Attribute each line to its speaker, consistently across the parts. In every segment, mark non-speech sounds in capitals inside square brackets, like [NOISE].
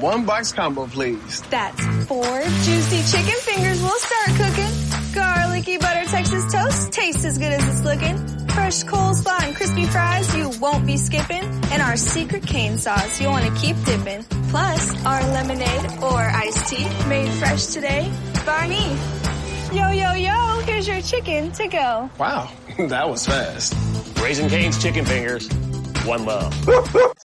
Speaker 1: One box combo, please.
Speaker 2: That's four juicy chicken fingers we'll start cooking. Garlicky butter Texas toast tastes as good as it's looking. Fresh coleslaw and crispy fries you won't be skipping. And our secret cane sauce you'll want to keep dipping. Plus, our lemonade or iced tea made fresh today by me. Yo, yo, yo, here's your chicken to go.
Speaker 1: Wow, [LAUGHS] that was fast.
Speaker 3: Raising Cane's chicken fingers. One love. [LAUGHS]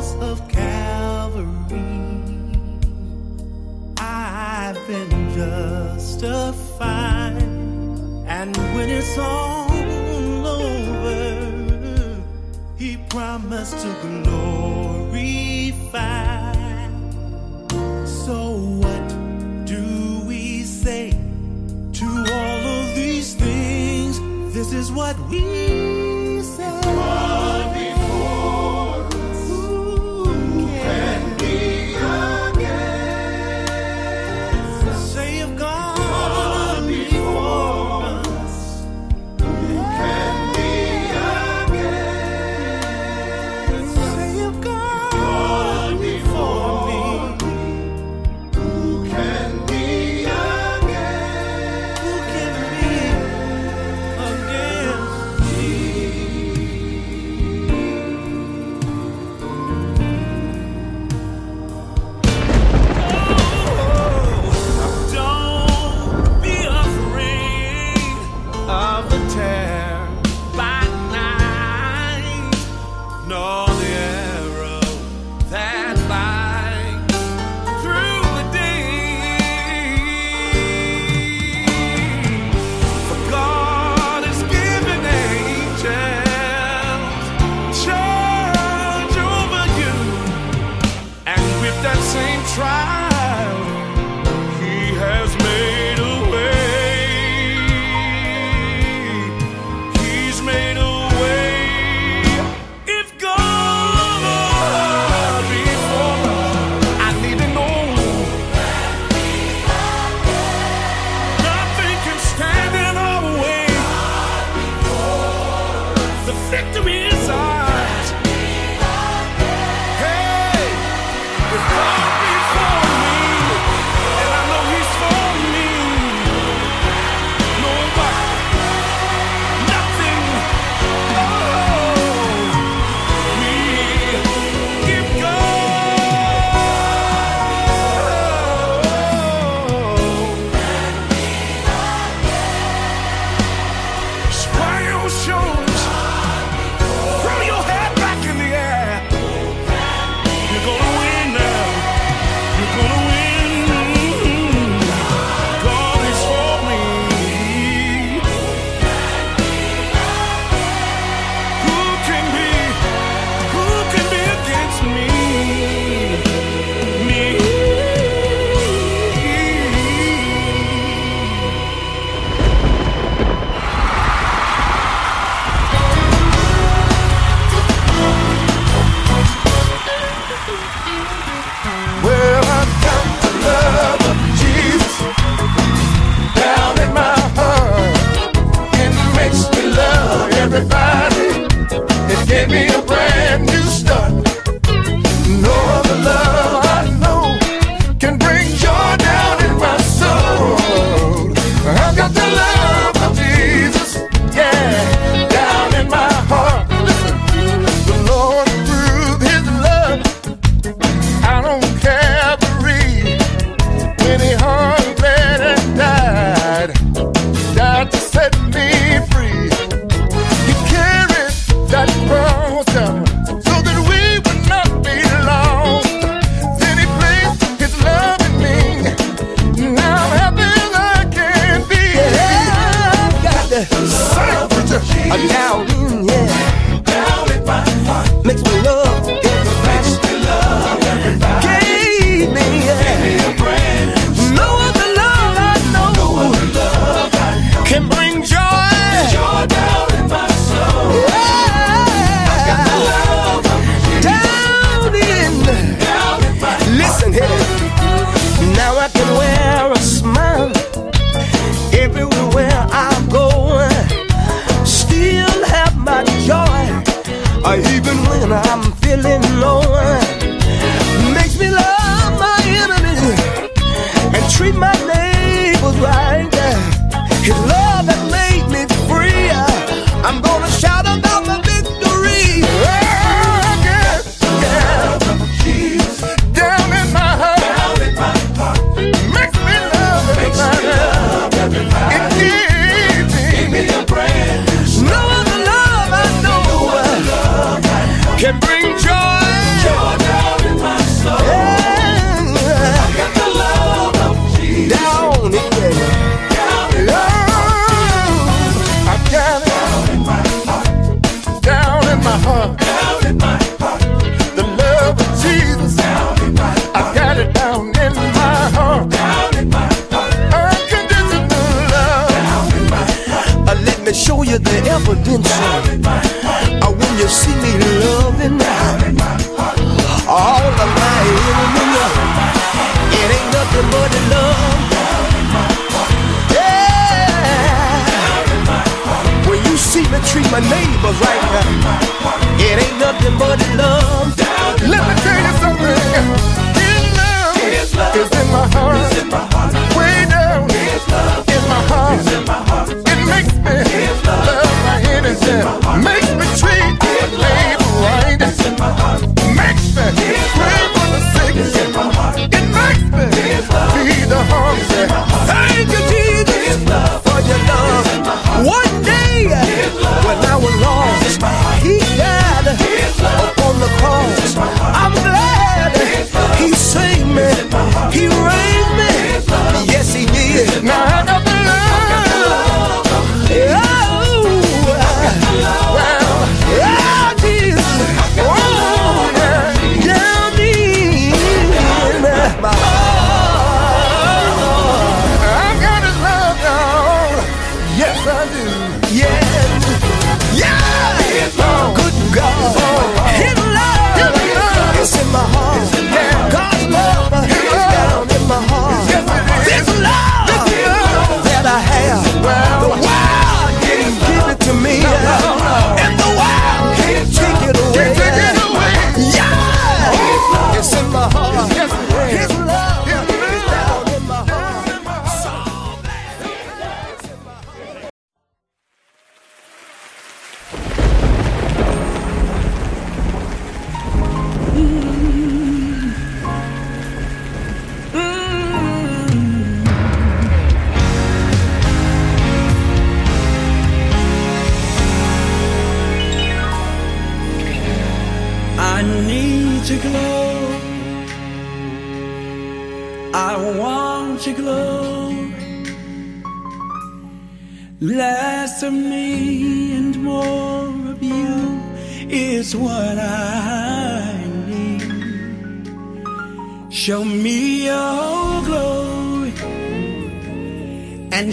Speaker 4: of Calvary, I've been justified. And when it's all over, He promised to glorify. So what do we say to all of these things? This is what we
Speaker 5: baby.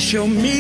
Speaker 5: Show me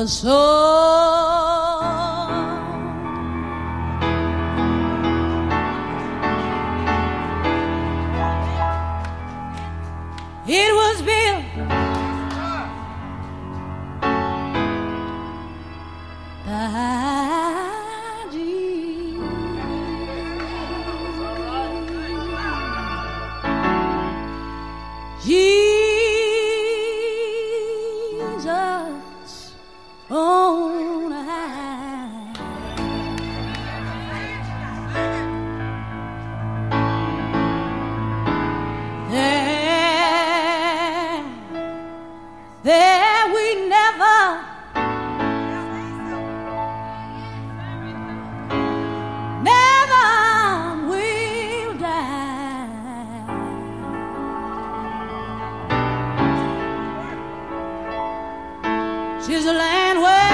Speaker 5: the
Speaker 6: soul. She's a land where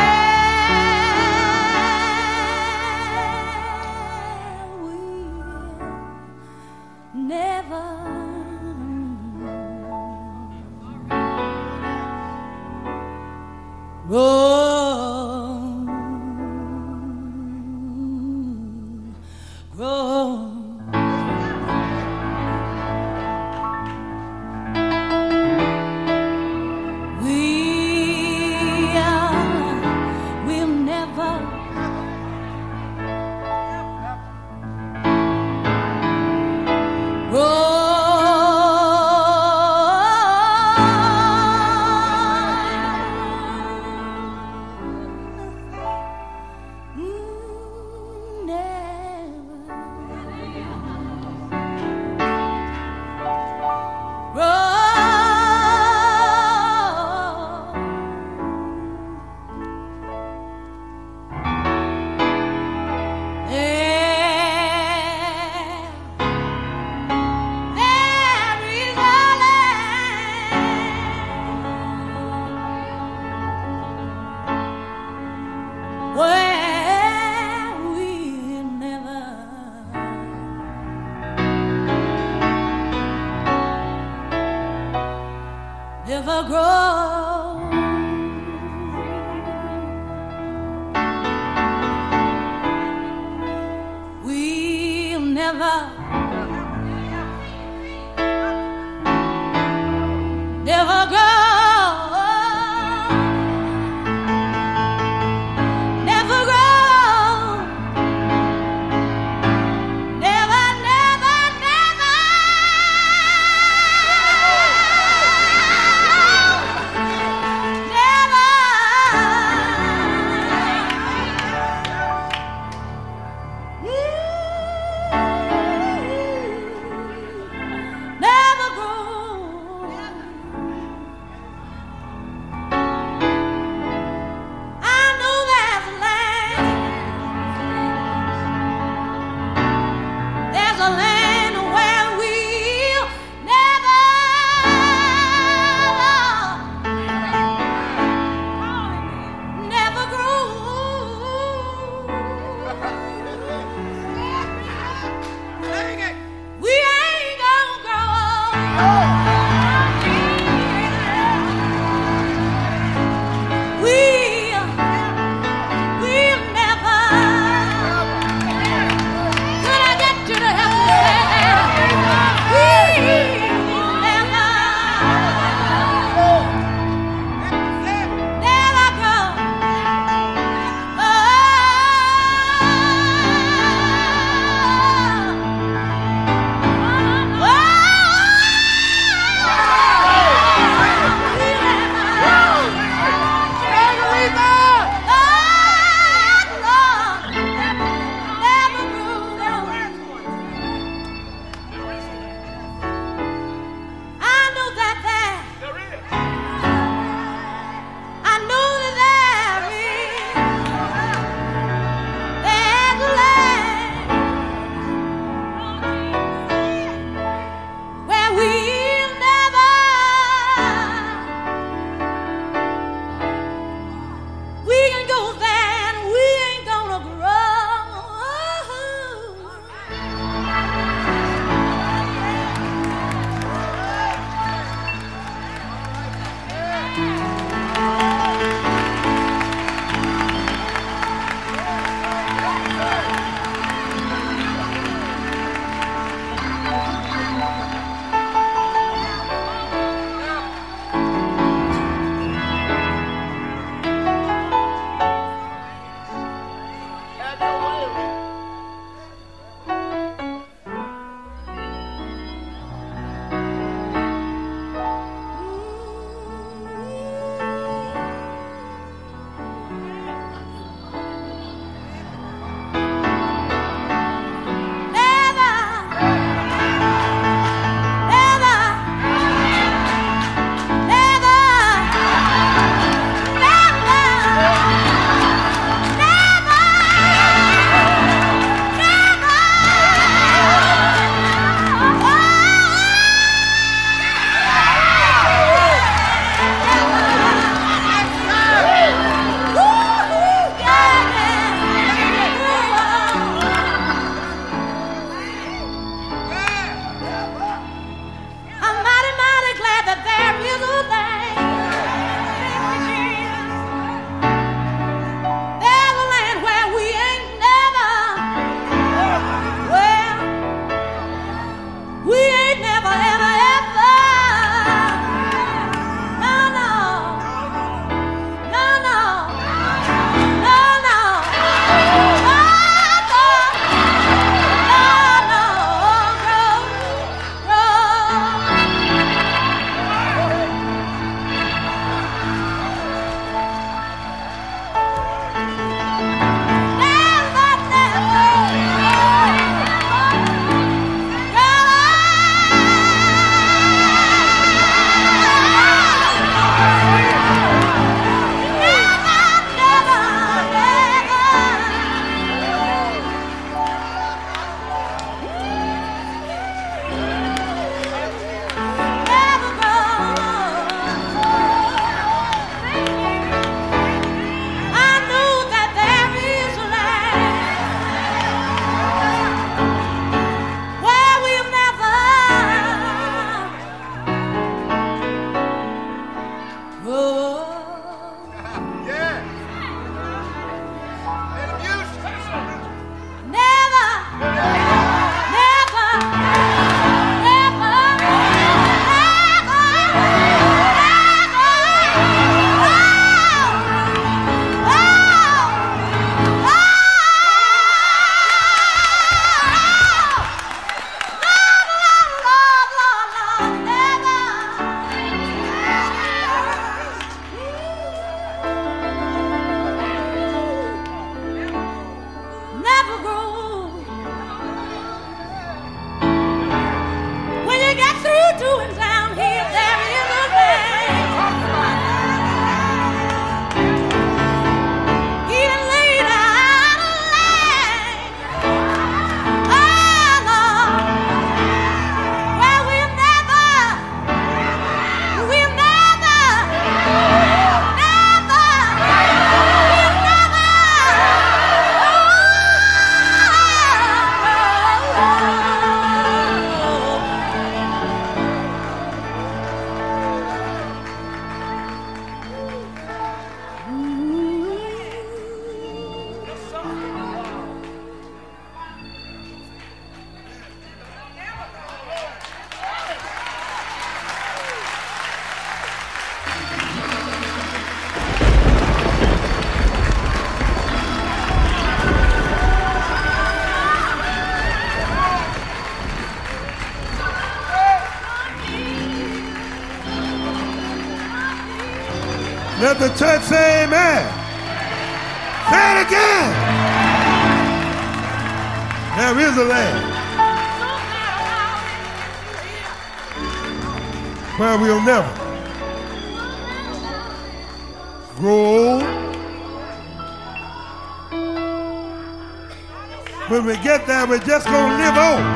Speaker 6: There, we're just going to live on.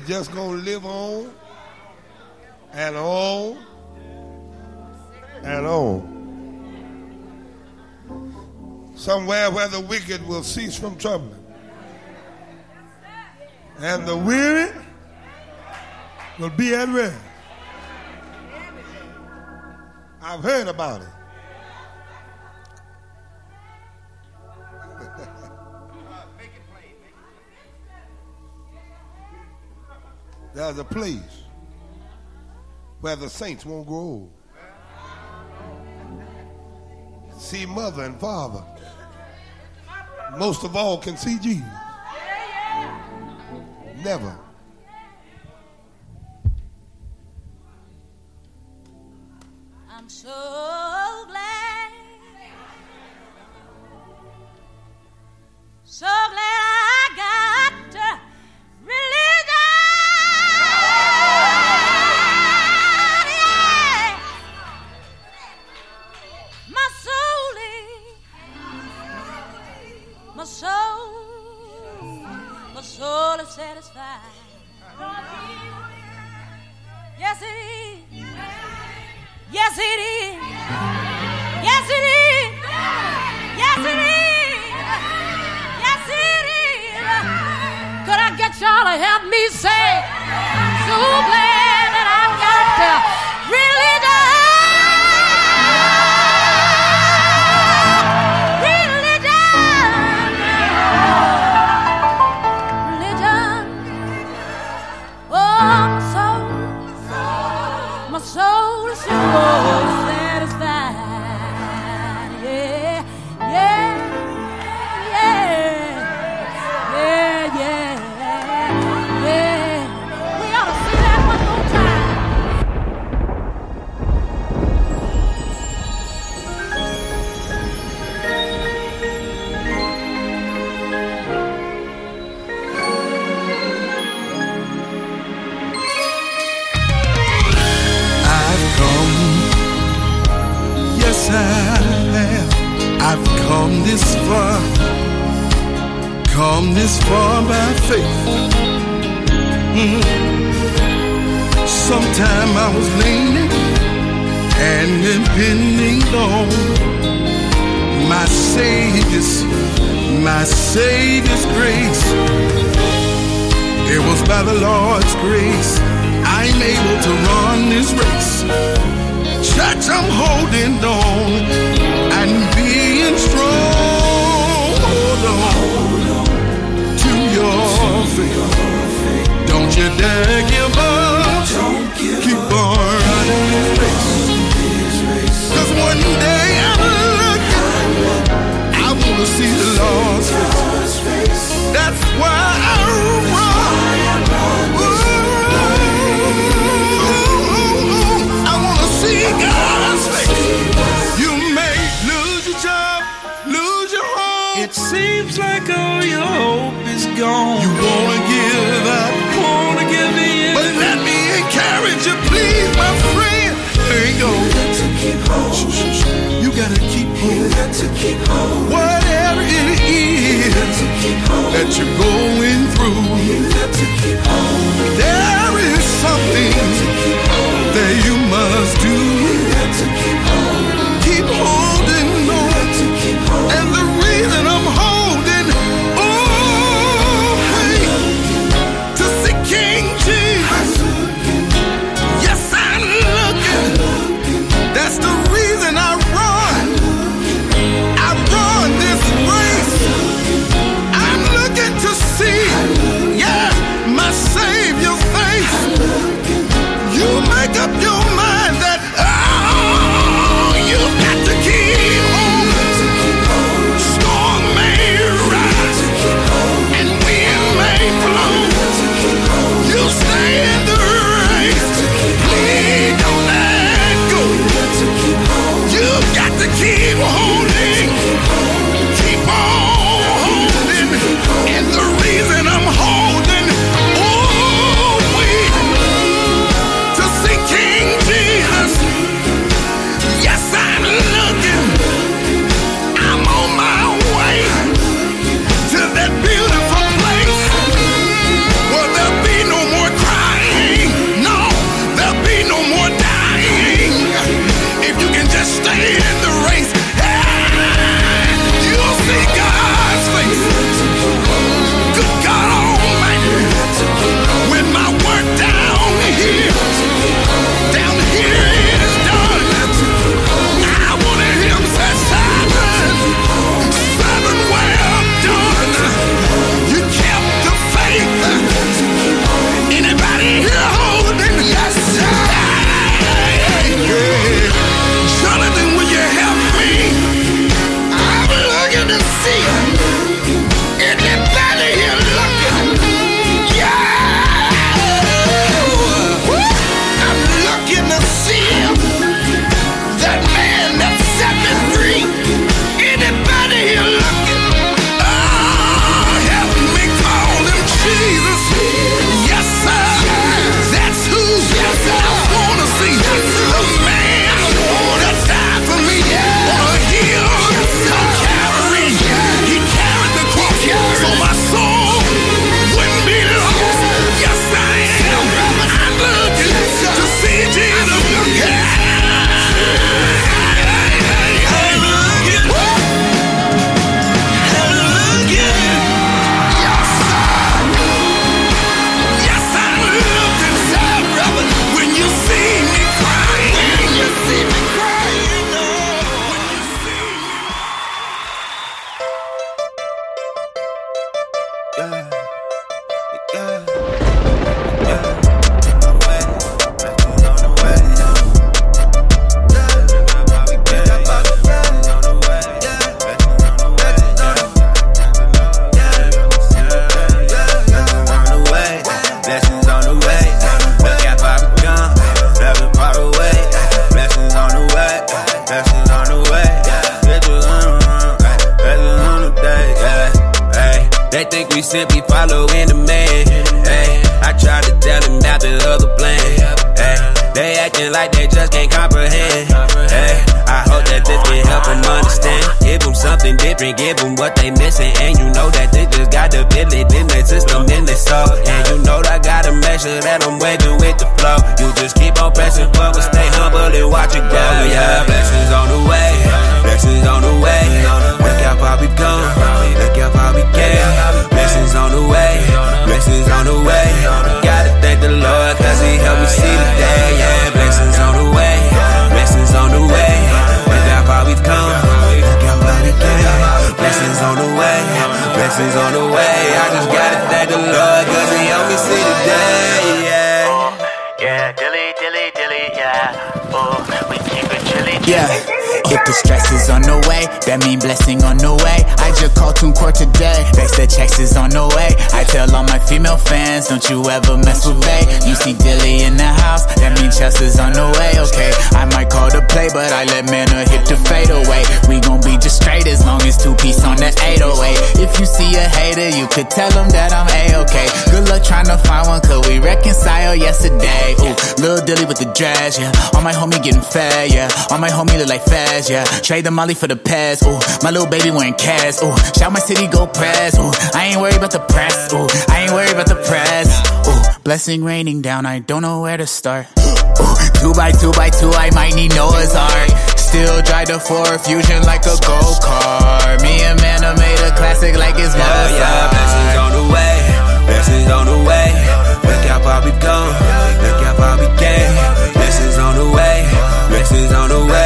Speaker 6: Just going to live on and on and on. Somewhere where the wicked will cease from troubling. And the weary will be at rest. I've heard about it. There's a place where the saints won't grow old. See mother and father. Most of all can see Jesus. Never.
Speaker 7: I'm so Yes, it is. Yes, it is. Yes, it is. Yes, it is. Could I get y'all to help me say, so
Speaker 8: simply following the man. Ay, I tried to tell them about the other plan. Ay, they acting like they just can't comprehend. Ay, I hope that this can help them understand. Give them something different, give them what they missing. And you know that they just got the feeling in their system, in their soul. And you know that I gotta make sure that I'm waving with the flow. You just keep on pressing forward, stay humble and watch it go. Yeah, blessings on the way, blessings on the way. Look how far we've gone, look how far we came. Blessings on the way, blessings on the way. Gotta thank the Lord, cause He helped me see the day. Yeah, blessings on the way, blessings on the way. Look how far we've come, look how far we came. Blessings on the way, blessings on the way. I just got Yeah.
Speaker 9: If the stress is on the way, that mean blessing on the way. I just called Tune Court today. They said checks is on the way. I tell all my female fans, don't you ever mess with a. You see Dilly in the house, that mean chess is on the way, okay? I might call the play, but I let manna hit the fade away. We gon' be just straight as long as two piece on that 808. If you see a hater, you could tell them that I'm A-okay. Good luck trying to find one, cause we reconcile yesterday. Ooh, little Dilly with the dress, yeah. All my homie getting fed, yeah. All my homie look like fast, yeah. Trade the molly for the pass, ooh. My little baby wearing cast, ooh. Shout my city, go press, ooh. I ain't worried about the press, ooh. I ain't worried about the press, ooh. Blessing raining down, I don't know where to start. Ooh, two by two by two, I might need Noah's Ark. Still drive the Ford Fusion like a go kart. Me and Manna made a classic like it's
Speaker 8: Yeah,
Speaker 9: Mozart.
Speaker 8: yeah, blessings on the way, blessings on the way. Look how far we've gone, look how far we came. Blessings on the way, blessings on the way.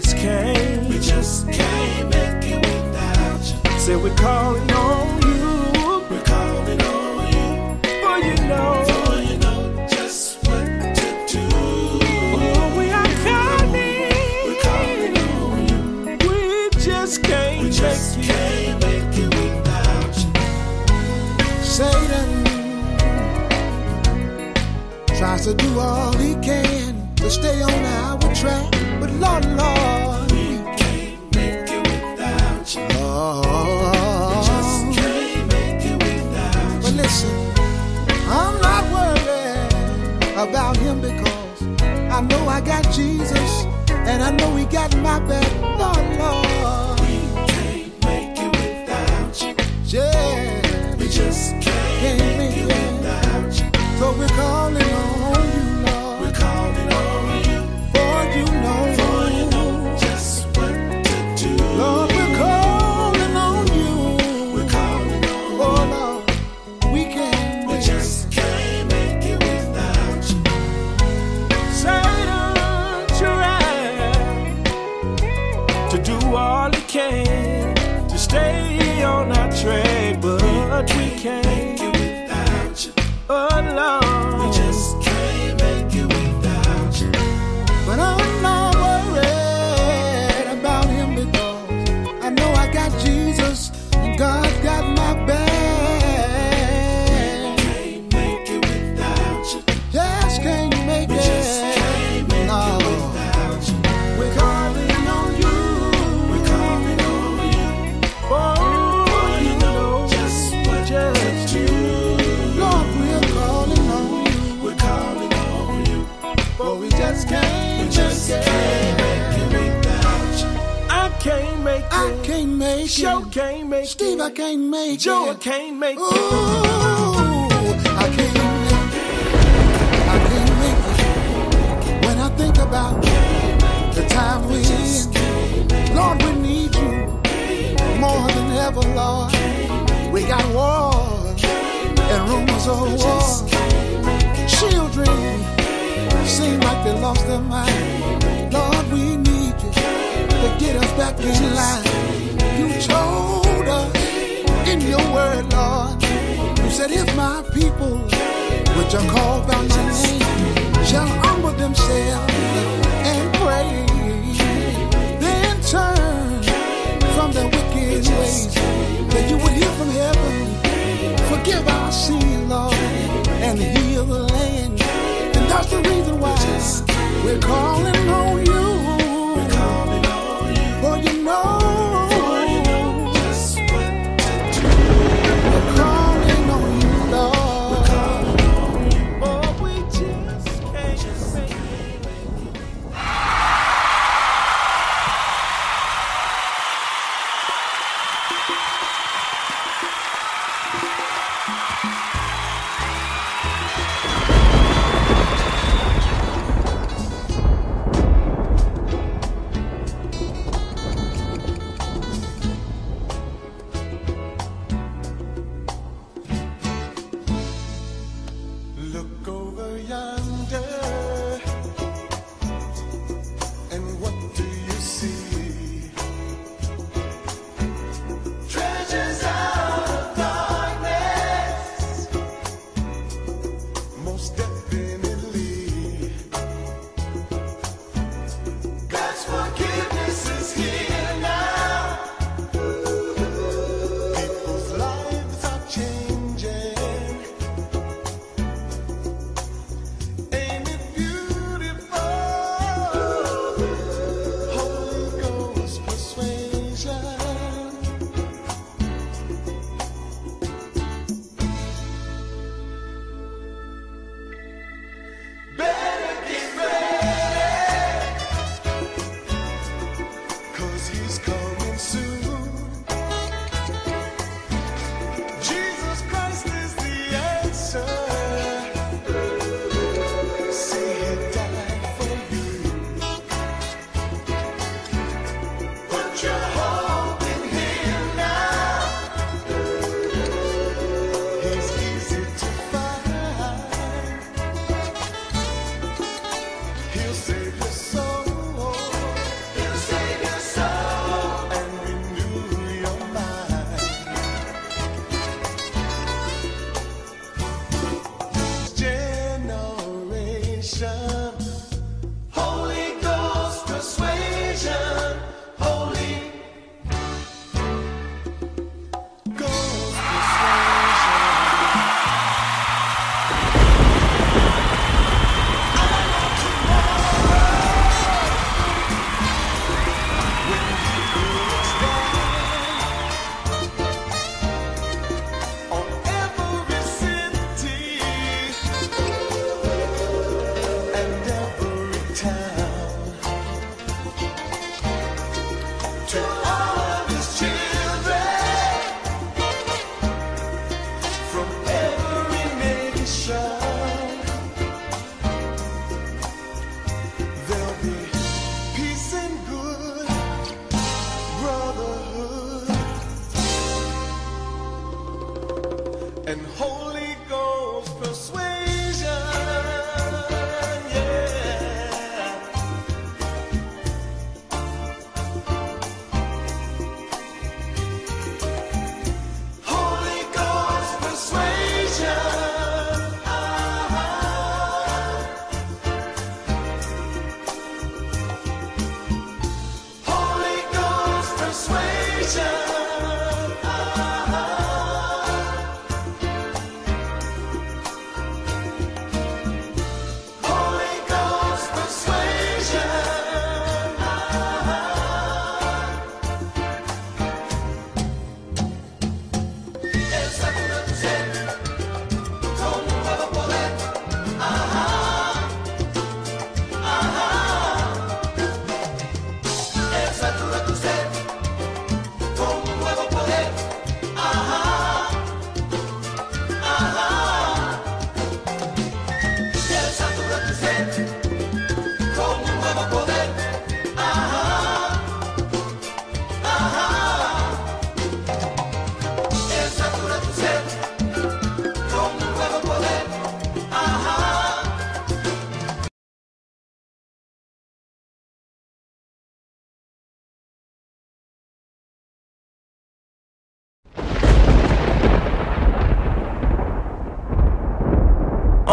Speaker 10: Just can't. We just can't make it without you. Say we're calling on you. We're calling on you. For you know. For you know just what to do. Oh, we are calling. We're calling on you. We just can't. We just make can't make it without you.
Speaker 11: Satan tries to do all he can to stay on our track, but Lord, Lord,
Speaker 10: We can't make it without you.
Speaker 11: Lord,
Speaker 10: We just can't make it without you.
Speaker 11: but listen, I'm not worried about him because I know I got Jesus and I know he got my back, Lord, Lord,
Speaker 10: can't make
Speaker 11: Steve,
Speaker 10: it.
Speaker 11: I can't make
Speaker 10: Joe, I
Speaker 11: it.
Speaker 10: can't make
Speaker 11: Ooh,
Speaker 10: it.
Speaker 11: I can't make it. I can't make it. When I think about the time we're in, Lord, we need you more than ever, Lord. We got wars and rumors of war. Children seem like they lost their mind. Lord, we need you to get us back in line. You told said, if my people, which are called by my name, shall humble themselves and pray, then turn from their wicked ways, that you would hear from heaven, forgive our sin, Lord, and heal the land. And that's the reason why we're calling on you.
Speaker 3: Your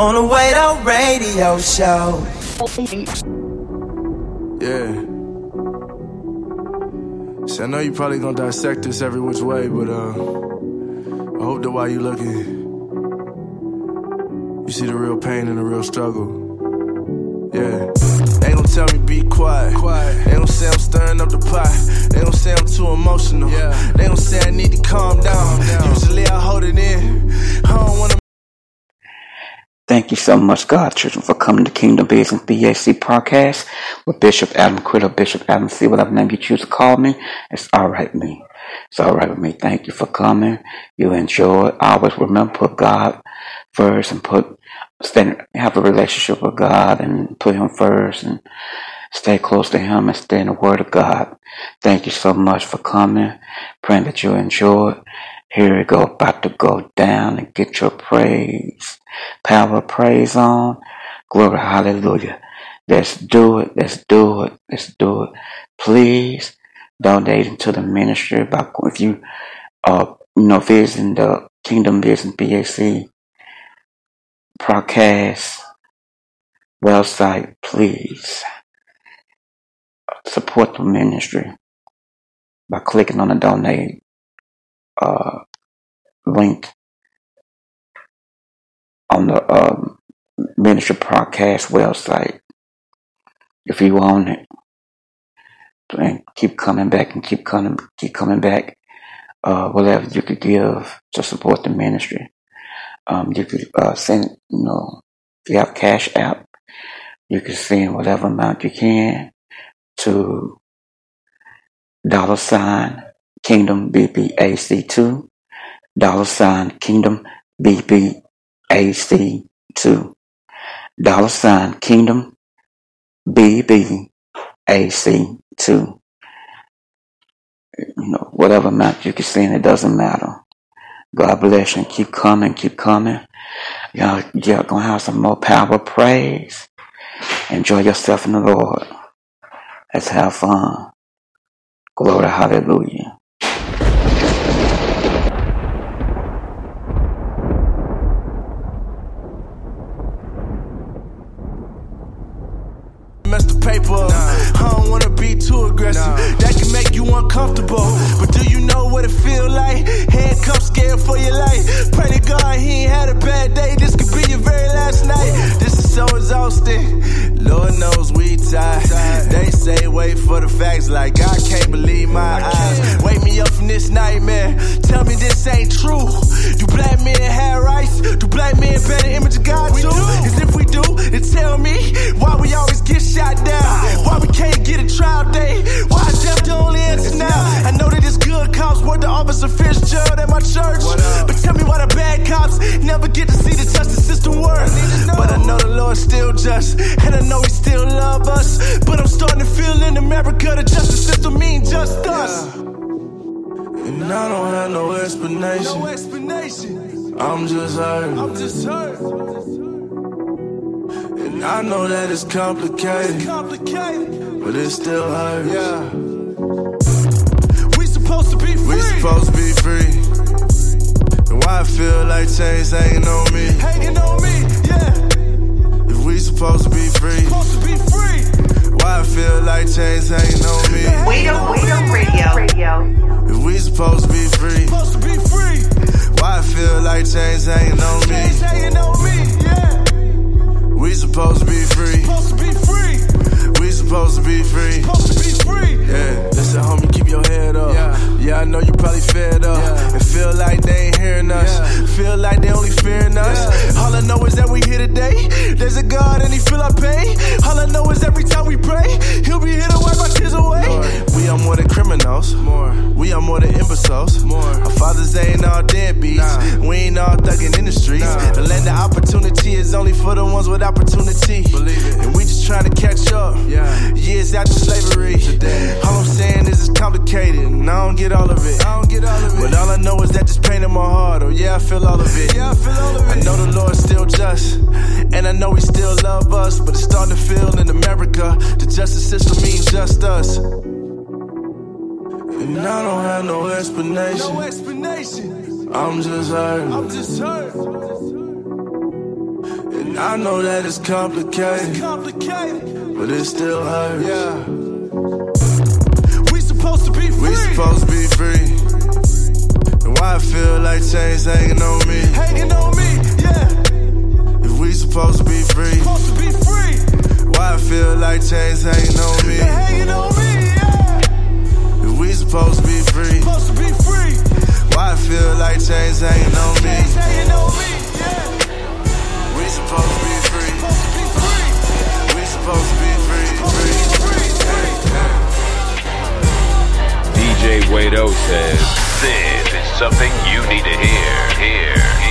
Speaker 3: on
Speaker 7: the way to radio show.
Speaker 12: Yeah. See, I know you probably gonna dissect this every which way, but uh, I hope that while you looking, you see the real pain and the real struggle. Yeah. They gon' tell me be quiet. quiet. They gon' say I'm stirring up the pot. They gon' say I'm too emotional. Yeah. They gon' say I need to calm down. calm down. Usually I hold it in. I don't wanna.
Speaker 13: Thank you so much, God Children, for coming to Kingdom Business BAC podcast with Bishop Adam Criddle, Bishop Adam C, whatever name you choose to call me. It's all right with me. It's all right with me. Thank you for coming. You enjoy. Always remember put God first and put stay have a relationship with God and put Him first and stay close to Him and stay in the Word of God. Thank you so much for coming. Praying that you enjoy. Here we go, about to go down and get your praise, power praise on. Glory, hallelujah. Let's do it. Let's do it. Let's do it. Please donate into the ministry. By if you, uh, you know, visiting the Kingdom Business BAC podcast website, please support the ministry by clicking on the donate uh, link on the um, ministry podcast website. If you own it, and keep coming back and keep coming, keep coming back. Uh, whatever you could give to support the ministry. Um, you could uh, send, you know, if you have Cash App, you can send whatever amount you can to dollar sign Kingdom BBAC2, dollar sign Kingdom BBAC2, dollar sign Kingdom BBAC2. You know, whatever amount you can send, it doesn't matter. God bless you and keep coming, keep coming. Y'all, y'all gonna have some more power praise. Enjoy yourself in the Lord. Let's have fun. Glory, hallelujah.
Speaker 12: Mess the paper up. Nah. I don't wanna be too aggressive. Nah. That can make you uncomfortable. But do you know what it feel like? Handcuffs, scared for your life. Pray to God he ain't had a bad day. This could be your very last night. This is so exhausted. Lord knows we tired. They say wait for the facts like I can't believe my eyes. Wake me up from this nightmare. Tell me this ain't true. Do black men have rights? Do black men the image of God too? As if we do, then tell me why we always get shot down. Why we can't get a trial day? Why is death the only answer now? I know that it's good cops work the officer Fitzgerald at my church. But tell me why the bad cops never get to see the justice system work. But I know the Lord still just, and I know He still love us. But I'm starting to feel in America the justice system mean just us. And I don't have no explanation. No explanation. I'm just hurt. I'm just hurt. And I know that it's complicated. It's complicated. But it still hurts. Yeah. We supposed to be free. We supposed to be free. And why I feel like chains hanging on me. Hanging on me, yeah. If we supposed to be free. Supposed to be free. Why I feel like chains hanging on me.
Speaker 14: Wait up, wait up, radio. radio.
Speaker 12: If we supposed to be free. Supposed to be free. Why I feel like chains hanging on me. Chains hanging on me, yeah. We supposed to be free. Supposed to be free. We supposed to be free. Supposed to be free. Yeah. Listen, homie, keep your head up. Yeah, yeah I know you probably fed up. Yeah. And feel like they ain't hearing us. Yeah. Feel like they only fearing us. All I know is that we here today. There's a God and he feel our pain. All I know is every time we pray, he'll be here to wipe our tears away. Lord, we are more than criminals. More. We are more than imbeciles. More. Our fathers ain't all deadbeats. Nah. We ain't all thugging in the streets. Nah. The land of opportunity is only for the ones with opportunity. Believe it. And we just trying to catch up. Yeah. Years after slavery. Today. All I'm saying is it's complicated, and I don't get all of it. I don't get all of it. But all I know is that this pain in my heart. Oh yeah, I feel all of it. Yeah, I feel all of it. I know the Lord's still just, and I know He still love us. But it's starting to feel in America the justice system means just us. And I don't have no explanation. No explanation. I'm just hurt. I'm just hurt. And I know that it's complicated, but it still hurts.
Speaker 15: Yeah. We supposed to be free.
Speaker 12: We supposed to be free. And why I feel like chains hanging on me?
Speaker 15: Hanging on me, yeah.
Speaker 12: If we supposed to be free,
Speaker 15: supposed to be free.
Speaker 12: Why I feel like chains hanging on me?
Speaker 15: They hanging on me, yeah.
Speaker 12: If we supposed to be free,
Speaker 15: supposed to be free.
Speaker 12: Why I feel like chains hanging on me?
Speaker 15: Chains hanging on me, yeah.
Speaker 12: We supposed to be free. Supposed to be free. We supposed to be free. Free. Free.
Speaker 16: DJ Wado says, This is something you need to hear. Hear.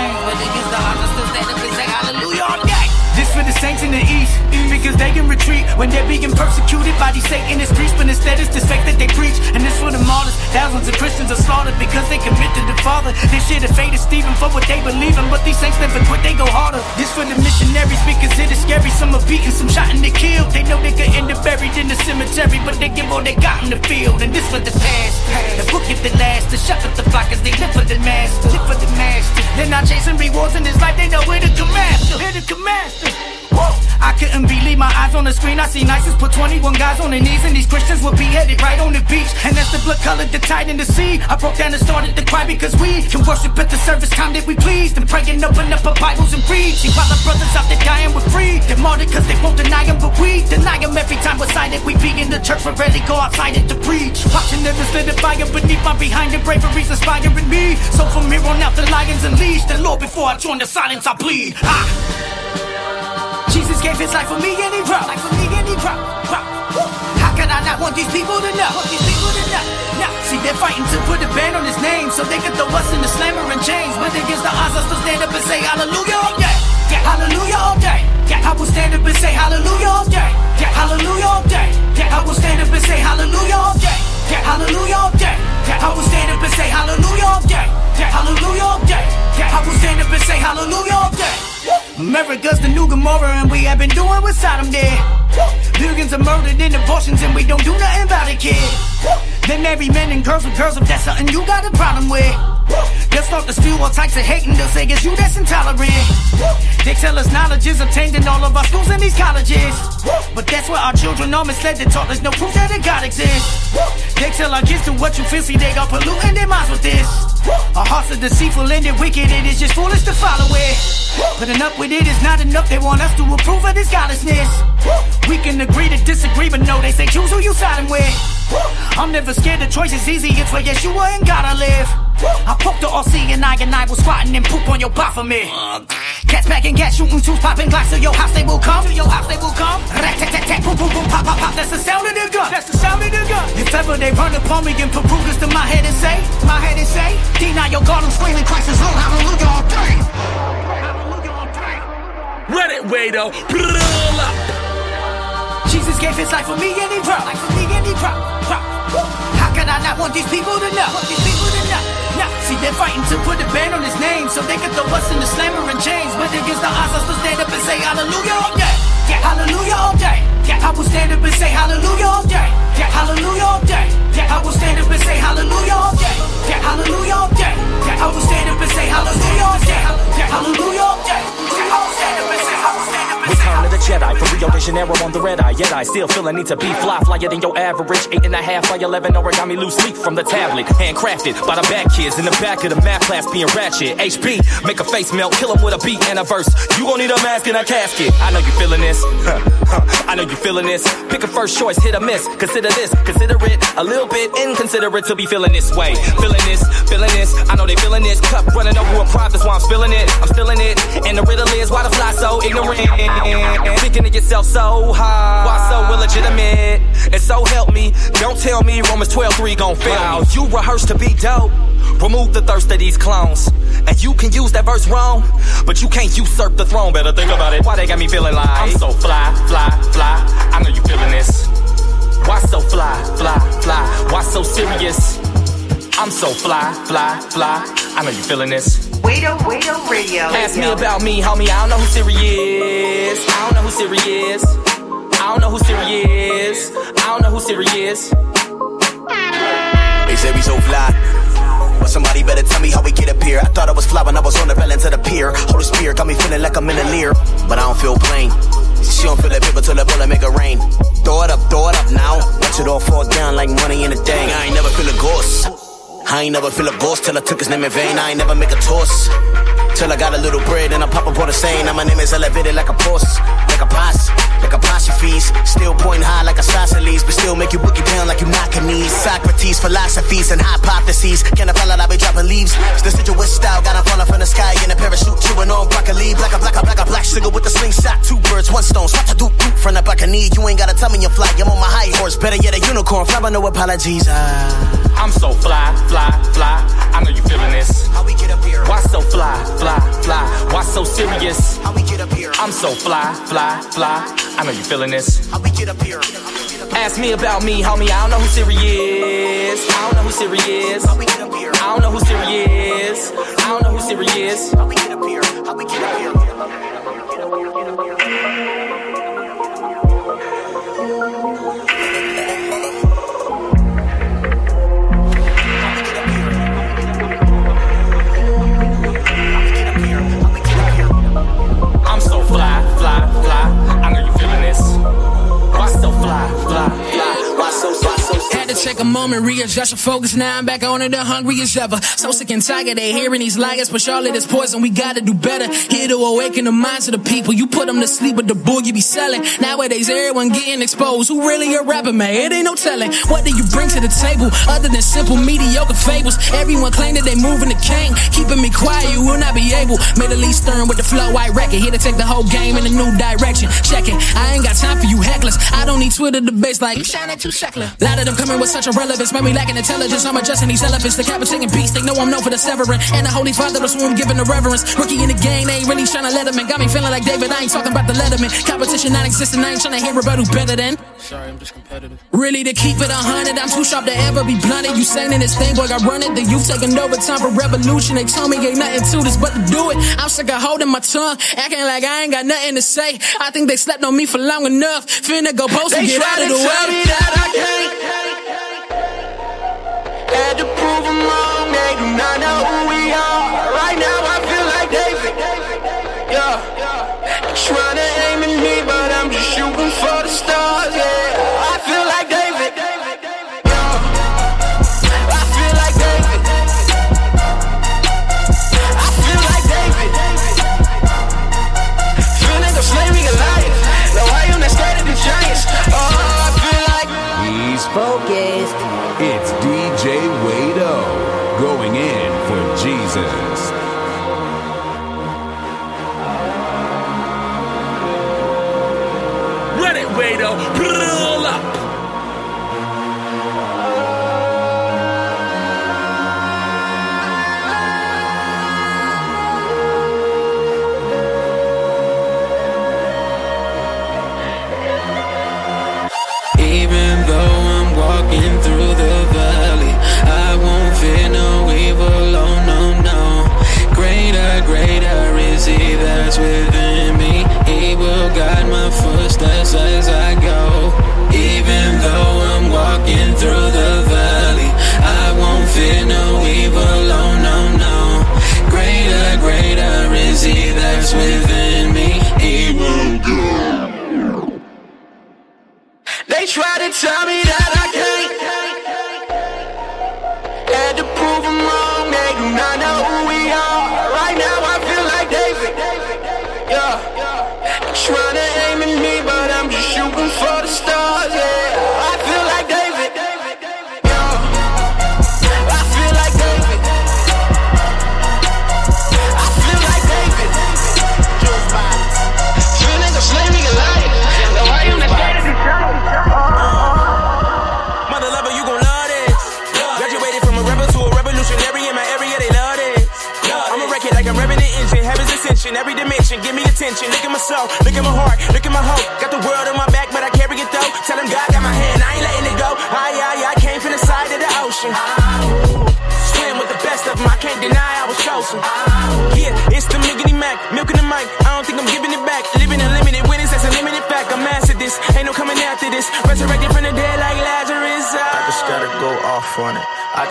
Speaker 17: Chains, but they against the odds, still stand up and say hallelujah
Speaker 18: saints in the east, because they can retreat when they're being persecuted by these Satanist priests. But instead, it's this faith that they preach, and this for the martyrs. Thousands of Christians are slaughtered because they commit to the Father. They share the fate of Stephen for what they believe in, but these saints never quit. They go harder. This for the missionaries because it is scary. Some are beaten, some shot and they killed. They know they could end up buried in the cemetery, but they give all they got in the field. And this for the past, the book if the last, the shepherd the flock as they live for the master, live for the master. They're not chasing rewards in this life. They know where to come after, where to come after. I couldn't believe my eyes on the screen. I see ISIS put 21 guys on their knees, and these Christians were beheaded right on the beach. And as the blood colored the tide in the sea, I broke down and started to cry because we can worship at the service time that we pleased. And pray and open up our Bibles and read. See, while the brothers out there dying were free. They're martyred because they won't deny them, but we deny them every time we're cited. We be in the church, but rarely go outside it to preach. Watching them lit the fire beneath my behind, and bravery's inspiring me. So from here on out, the lions unleash. The Lord, before I join the silence, I plead. Ah. Jesus gave his life for me and he dropped. Life for me and he dropped. Drop. How can I not want these people to know? See, they're fighting to put a ban on his name so they can throw us in the slammer and chains. But against the odds, I still stand up and say hallelujah all day. Yeah, hallelujah all day. Yeah, I will stand up and say hallelujah all day. Yeah, hallelujah all day. Yeah, I will stand up and say hallelujah all day. Hallelujah all day. I will stand up and say hallelujah all day. Hallelujah all day. I will stand up and say hallelujah all day. America's the new Gomorrah and we have been doing what Sodom did. Billions are murdered in abortions and we don't do nothing about it, kid. They marry men and girls with girls if that's something you got a problem with. They'll start to spew all types of hate and they'll say it's you that's intolerant. They tell us knowledge is obtained in all of our schools and these colleges. But that's where our children are misled. They taught there's no proof that a God exists. They tell our kids to what you feel, see they are polluting their minds with this. Our hearts are deceitful and they're wicked, it is just foolish to follow it. Putting up with it is not enough, they want us to approve of this godlessness. We can agree to disagree, but no, they say choose who you siding with. I'm never scared, the choice is easy, it's where Yeshua and God I live. I poked the RC and I and I was squatting and poop on your me. Cats packing, gas shooting, tools popping, glass to your house they will come. To your house they will come. Rat tat tat boom boom boom, pop pop pop. That's the sound of the gun. That's the sound of the gun. If ever they run upon me and put Rugas to my head and say, my head and say, deny your God, I'm screaming Christ is Lord, hallelujah all day.
Speaker 19: Let it, Wado.
Speaker 18: Jesus gave his life for me and he dropped. Life for me and he. Drop. How can I not want these people to know? Want these people to know. Now, see, they're fighting to put a ban on his name so they can throw us in the slammer and chains. But against the odds, I still stand up and say hallelujah all day. Yeah, hallelujah all day. Yeah, I will stand up and say hallelujah all day. Yeah, hallelujah all day. Yeah, I will stand up and say hallelujah all day. Yeah, hallelujah all day. Yeah, I will stand up and say hallelujah all day. Yeah, hallelujah all day. Yeah, I will stand up and say,
Speaker 20: Jedi from Rio de Janeiro on the red eye. Yet I still feel a need to be fly, flyer than your average. Eight and a half by eleven origami loose leaf from the tablet. Handcrafted by the bad kids in the back of the math class being ratchet. HP, make a face melt, kill him with a beat and a verse. You gon' need a mask and a casket. I know you feeling this. [LAUGHS] I know you feeling this. Pick a first choice, hit or miss. Consider this, consider it a little bit inconsiderate to be feeling this way. Feeling this, feeling this. I know they feeling this. Cup running over a prop, that's why I'm spilling it. I'm spilling it. And the riddle is why the fly so ignorant. Thinking of yourself so high. Why so illegitimate? And so help me. Don't tell me Romans 12 3 gon' fail wow. me. You rehearse to be dope. Remove the thirst of these clones. And you can use that verse wrong, but you can't usurp the throne. Better think about it. Why they got me feeling like I'm so fly, fly, fly. I know you feeling this. Why so fly, fly, fly? Why so serious? I'm so fly, fly, fly. I know you feeling this.
Speaker 14: Wado, Wado Radio.
Speaker 20: Ask me about me, homie. I don't know who Siri is. I don't know who Siri is. I don't know know who Siri is. I don't know who Siri is.
Speaker 21: They say we so fly. But somebody better tell me how we get up here. I thought I was fly when I was on the rail into the pier. Holy Spirit got me feeling like I'm in a Lear. But I don't feel pain. She don't feel the paper till the bullet make it rain. Throw it up, throw it up now. Watch it all fall down like money in a thing. I ain't never feel a ghost. I ain't never feel a ghost till I took his name in vain. I ain't never make a toss. Till I got a little bread and I pop up on the same. Now my name is elevated like a post, like a pass, like apostrophes. Still point high like a isosceles, but still make you book it down like you knocking knees. Socrates, philosophies, and hypotheses. Can I follow? I be dropping leaves. Situation style, got falling from the sky in a parachute, chewing on broccoli. Black a black a black a black sugar with the slingshot. Two birds, one stone. What to do from the back of knee? You ain't gotta tell me you fly. I'm on my high horse, better yet a unicorn. Fly, but no apologies. Ah.
Speaker 20: I'm so fly, fly, fly. I know you feeling this.
Speaker 21: How we get up here?
Speaker 20: Why so fly, fly, fly? fly. Why so serious?
Speaker 21: How we get up here?
Speaker 20: I'm so fly, fly, fly. I know you feeling this.
Speaker 21: How we get up here?
Speaker 20: Ask me about me, homie. I don't know who Siri is. I don't know who Siri is.
Speaker 21: How we get up here?
Speaker 20: I don't know who Siri is. I don't know who Siri is.
Speaker 21: How we get up here? How we get up here?
Speaker 22: Take a moment, readjust your focus. Now I'm back on it, the hungry as ever. So sick and tired, they hearing these liars, but Charlotte is poison. We gotta do better. Here to awaken the minds of the people. You put them to sleep with the bull you be selling. Nowadays, everyone getting exposed. Who really a rapper, man? It ain't no telling. What do you bring to the table other than simple mediocre fables? Everyone claim that they moving the king. Keeping me quiet, you will not be able. Made a least stern with the flow, I reckon. Here to take the whole game in a new direction. Check it. I ain't got time for you hecklers. I don't need Twitter debates like you shining too secular. Lot of them coming with such a relevance, man, we lacking intelligence. I'm adjusting these elephants, decapitating beasts. They know I'm known for the severing. And the Holy Father is who I'm giving the reverence. Rookie in the game, they ain't really trying to let him in. Got me feeling like David, I ain't talking about the Letterman. Competition not existing, I ain't trying to hear about who better than.
Speaker 17: Sorry, I'm just competitive.
Speaker 22: Really to keep it a hundred, I'm too sharp to ever be blunted. You saying this thing, boy, I run it. The youth taking over time for revolution. They told me ain't nothing to this but to do it. I'm sick of holding my tongue, acting like I ain't got nothing to say. I think they slept on me for long enough. Finna go post and get out of
Speaker 23: to
Speaker 22: the
Speaker 23: tell
Speaker 22: way.
Speaker 23: Had to wrong. They do not know who we are. Right now I feel like David. Yeah. Trying to aim at me, but I'm just shooting for the stars.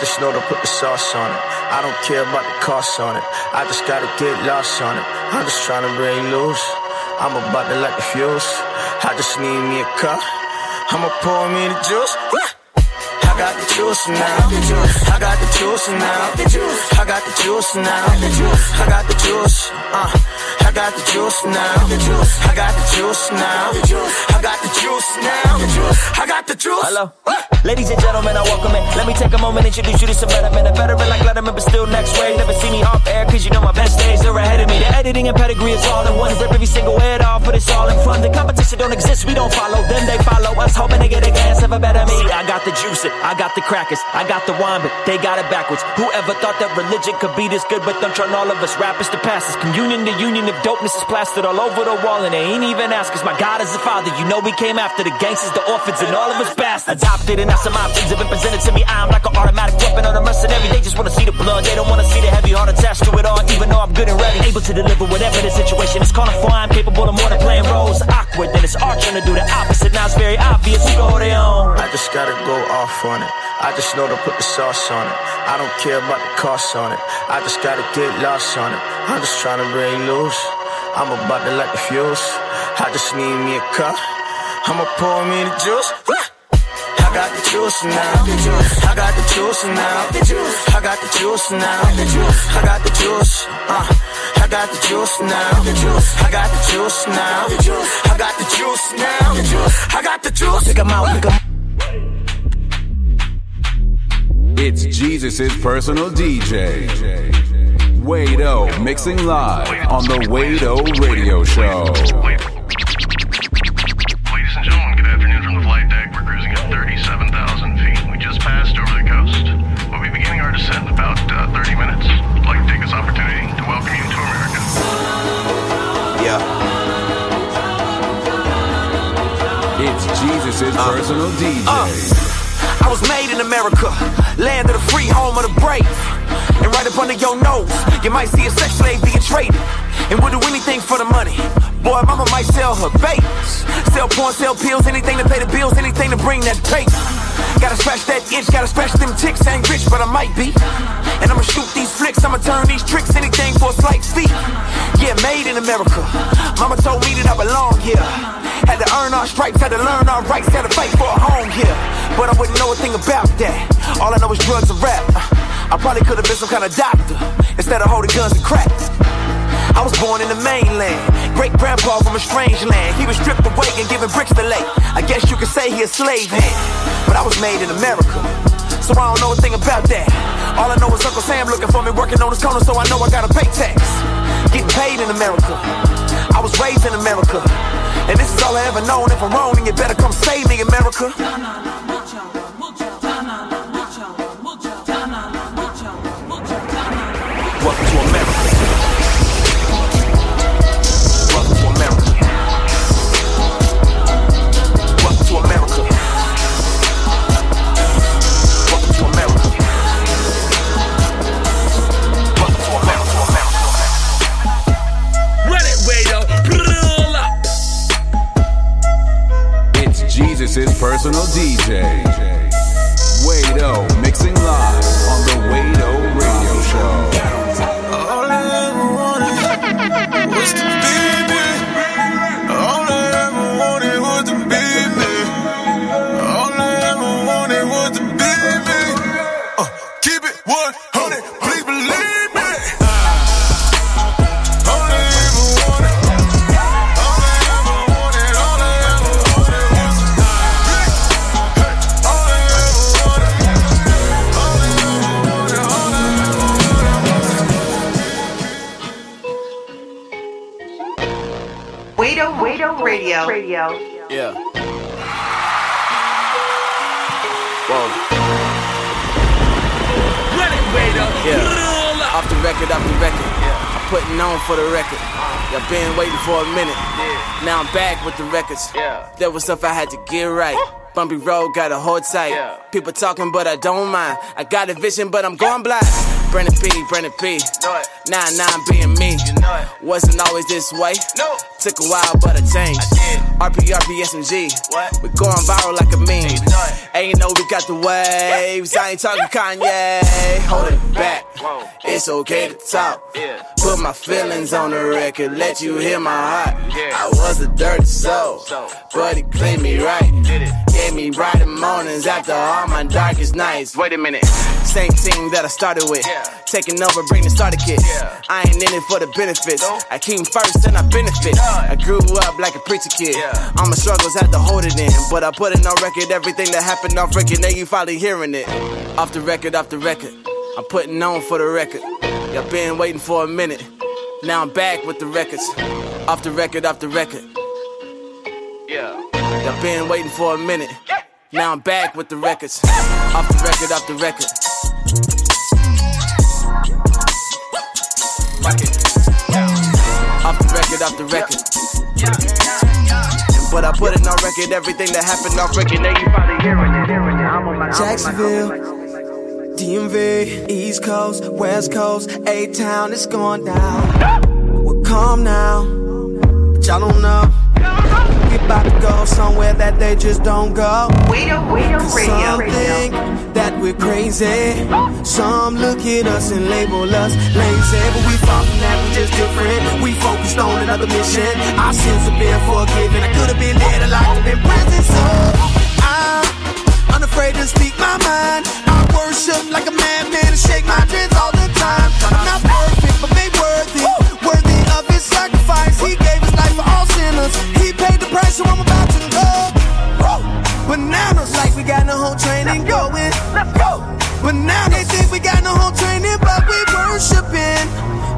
Speaker 23: Just
Speaker 21: know to put the sauce on it. I don't care about the cost on it. I just gotta get lost on it. I'm just trying to break loose. I'm about to light the fuse. I just need me a cup. I'ma pour me the juice. I got the juice now. I got the juice now. I got the juice now. I got the juice. Uh, I got the juice now. I got the juice now. I got the juice now. I got the juice.
Speaker 18: Hello. Ladies and gentlemen, I welcome it. Let me take a moment, and introduce you to some better men. A veteran like Letterman, but still next way. Never see me off air, cause you know my best days are ahead of me. The editing and pedigree is all in one. Rip every single head off, but it's all in front. The competition don't exist, we don't follow them, they follow us. Hoping they get a glance of a better me. I got the juice, it. I got the crackers, I got the wine, but they got it backwards. Whoever thought that religion could be this good, but them turn all of us rappers to pastors. Communion, the union of dopeness is plastered all over the wall, and they ain't even ask us. My God is the Father, you know we came after the gangsters, the orphans, and all of us bastards. Adopted, and now some options have been presented to me. I'm like an automatic weapon on a mercenary. They just wanna see the blood, they don't wanna see the heavy heart attached to it all, even though I'm good and ready. Able to deliver whatever the situation is calling for. I'm capable of more than playing roles. Awkward, then it's art trying to do the opposite. Now it's very obvious who go their own.
Speaker 21: I just gotta go off on it. I just know to put the sauce on it. I don't care about the cost on it. I just gotta get lost on it. I'm just trying to break loose. I'm about to light the fuse. I just need me a cup. I'ma pour me the juice. Juice now. I got the juice now. I got the juice now. I got the juice. Uh, I got the juice now. I got the juice now. I got the juice now. I got the juice.
Speaker 18: Pick 'em out, pick 'em
Speaker 24: It's Jesus' personal DJ. Wado mixing live on the Wado Radio Show.
Speaker 25: Minutes. I'd like to take this opportunity to welcome you to America.
Speaker 21: Yeah.
Speaker 24: It's Jesus' uh, personal DJ.
Speaker 18: Uh, I was made in America, land of the free, home of the brave. And right up under your nose, you might see a sex slave being traded. And would do anything for the money. Boy, mama might sell her babies. Sell porn, sell pills, anything to pay the bills, anything to bring that paper. Gotta scratch that itch, gotta scratch them ticks. Ain't rich, but I might be. And I'ma shoot these flicks, I'ma turn these tricks, anything for a slight fee. Yeah, made in America. Mama told me that I belong here. Had to earn our stripes, had to learn our rights, had to fight for a home here. But I wouldn't know a thing about that. All I know is drugs and rap. Uh, I probably could have been some kind of doctor instead of holding guns and crack. I was born in the mainland, great grandpa from a strange land. He was stripped away and given bricks to lay. I guess you could say he a slave hand, but I was made in America. So I don't know a thing about that. All I know is Uncle Sam looking for me working on his corner, so I know I gotta pay tax. Getting paid in America. I was raised in America. And this is all I ever known. If I'm wrong, then you better come save me, America. Welcome Yeah. There was stuff I had to get right. Bumpy road, gotta hold tight. People talking, but I don't mind. I got a vision, but I'm going blind.
Speaker 12: Brandon P, Brandon P. Nine me. Wasn't always this way. No. Took a while, but I changed. RP, RP, SMG. What? We going viral like a meme. Ain't know we got the waves. I ain't talking Kanye. Hold it back. It's okay to talk. Put my feelings on the record. Let you hear my heart. I was a dirty soul, but he cleaned me right. Gave me brighter mornings after all my darkest nights. Wait a minute. Same team that I started with. Taking over, bring the starter kit. I ain't in it for the benefits. I came first and I benefit. I grew up like a preacher kid. All my struggles had to hold it in. But I put it on record, everything that happened off record. Now you finally hearing it. Off the record, off the record. I'm putting on for the record. Y'all been waiting for a minute. Now I'm back with the records. Off the record, off the record. Yeah. Y'all been waiting for a minute. Now I'm back with the records. Off the record, off the record. Off the record, off the record. But I put it on record, everything that happened off record. Now you it. Hearing it. I'm on my
Speaker 26: Jacksonville, DMV, East Coast, West Coast, A Town, it's going down. We're calm now, but y'all don't know. We about to go somewhere that they just don't go.
Speaker 14: Wado, Wado
Speaker 26: Cause
Speaker 14: Radio.
Speaker 26: Some think that we're crazy. Some look at us and label us lazy. But we far from that, we just different. We focused on another mission. Our sins have been forgiven. I could have been dead, I locked up in prison. So I'm unafraid to speak my mind. I worship like a madman and shake my dreads all the time. I'm not perfect, but made worthy. Worthy of his sacrifice. He gave his life for all sinners. He paid the price, so I'm about to go. Woo! Bananas like we got no whole training going. Let's go. But now they think we got no whole training, but we worshiping.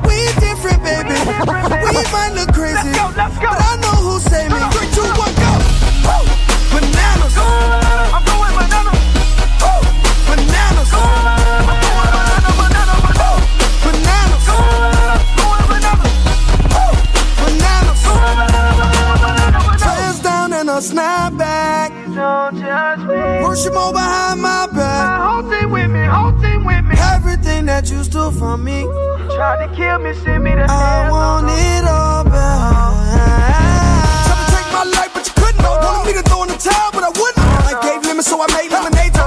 Speaker 26: We different, baby. We might look crazy, but I know who saved me. Three, two, one, go. Woo! Bananas. I'm going judge me. Worship more behind my back. Whole team with me, whole team with me. Everything that you stole from me. Tried to kill me, send me to hell. I want it all back. Tried to take my life, but you couldn't. Wanted me to throw in the towel, but I wouldn't. I gave limits, so I made lemonade.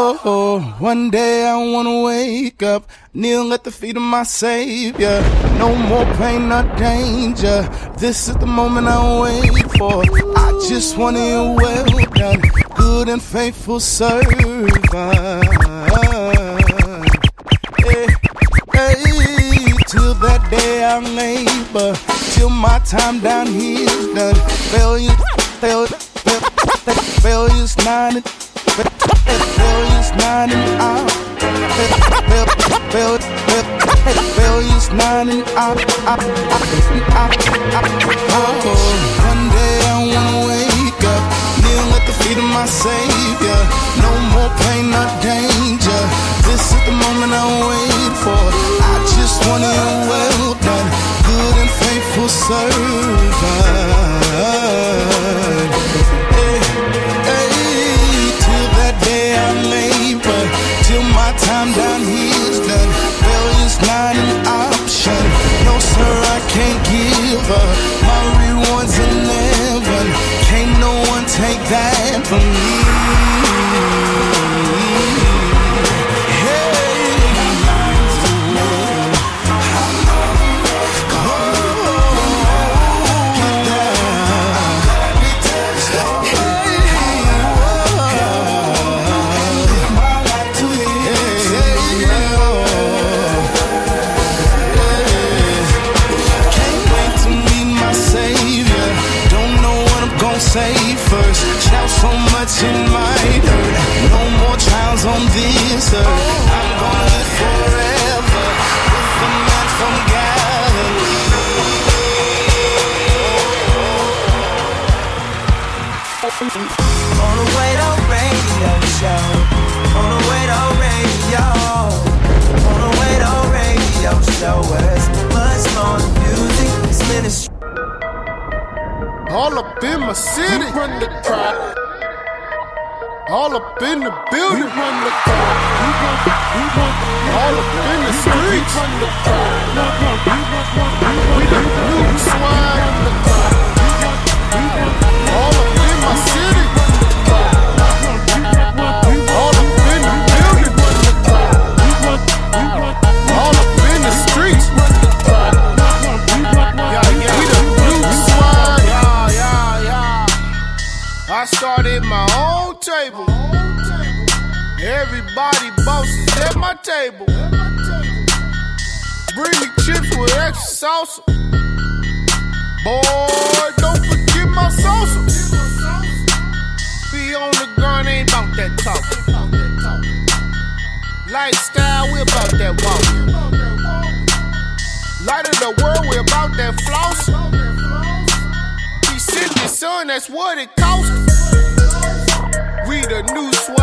Speaker 7: Oh, oh, one day I wanna wake up, kneel at the feet of my Savior. No more pain, no danger. This is the moment I wait for. I just wanna hear well done, good and faithful servant. Hey, hey, till that day I'm able, till my time down here is done. Failure, failure, failure, failure's not. One day I wanna wake up, kneel at the feet of my Savior. No more pain, danger. This is the moment I wait for. I just wanna well done, good and faithful servant. Time down here is done. Failure's not an option. No, sir, I can't give up. My reward's in heaven. Can't no one take that from me. on this earth. I'm gonna live forever with the man from Galilee. On the way to radio show. On the way to radio. On the way to radio show. Where's much more music? It's ministry.
Speaker 15: All up in my city. Run the crowd. All up in the building. We run the club. We run, we run. All up in the streets. We run the club. that's what it costs. We the new swag.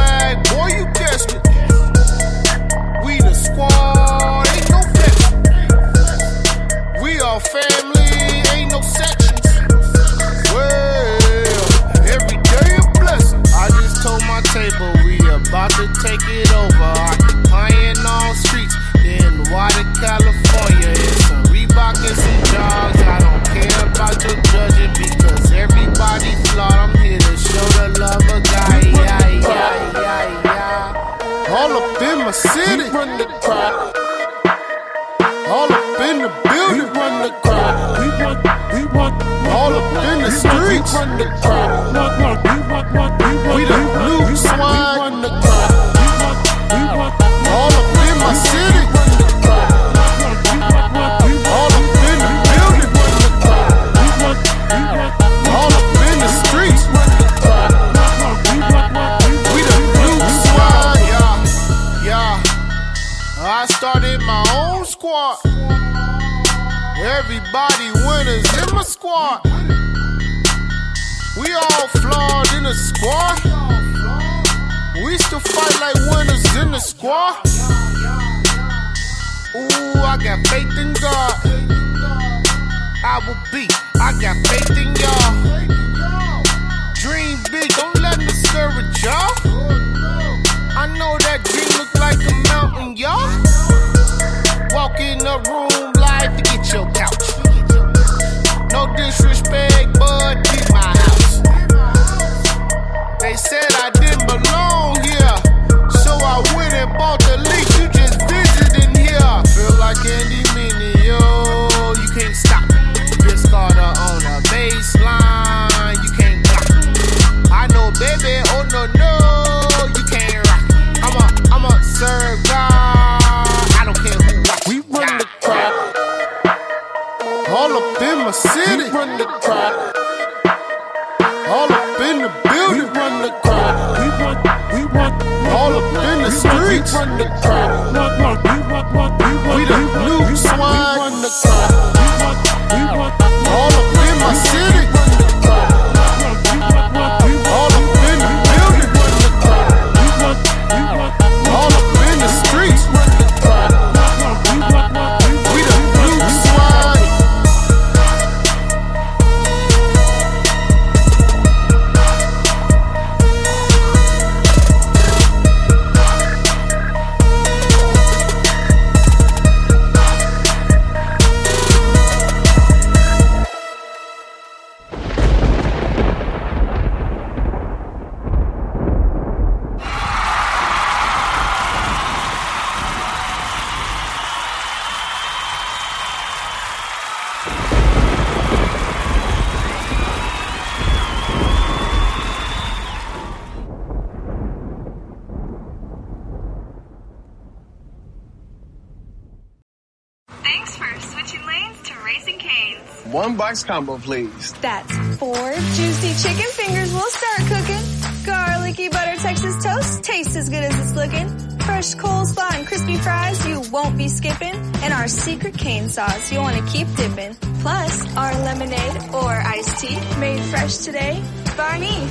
Speaker 27: combo, please.
Speaker 28: That's four juicy chicken fingers we'll start cooking. Garlicky butter Texas toast tastes as good as it's looking.
Speaker 2: Fresh coleslaw and crispy fries you won't be skipping. And our secret cane sauce you want to keep dipping. Plus, our lemonade or iced tea made fresh today by me.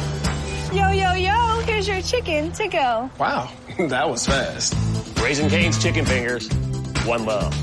Speaker 2: Yo, yo, yo, here's your chicken to go.
Speaker 27: Wow, [LAUGHS] that was fast. Raising Cane's chicken fingers. One love.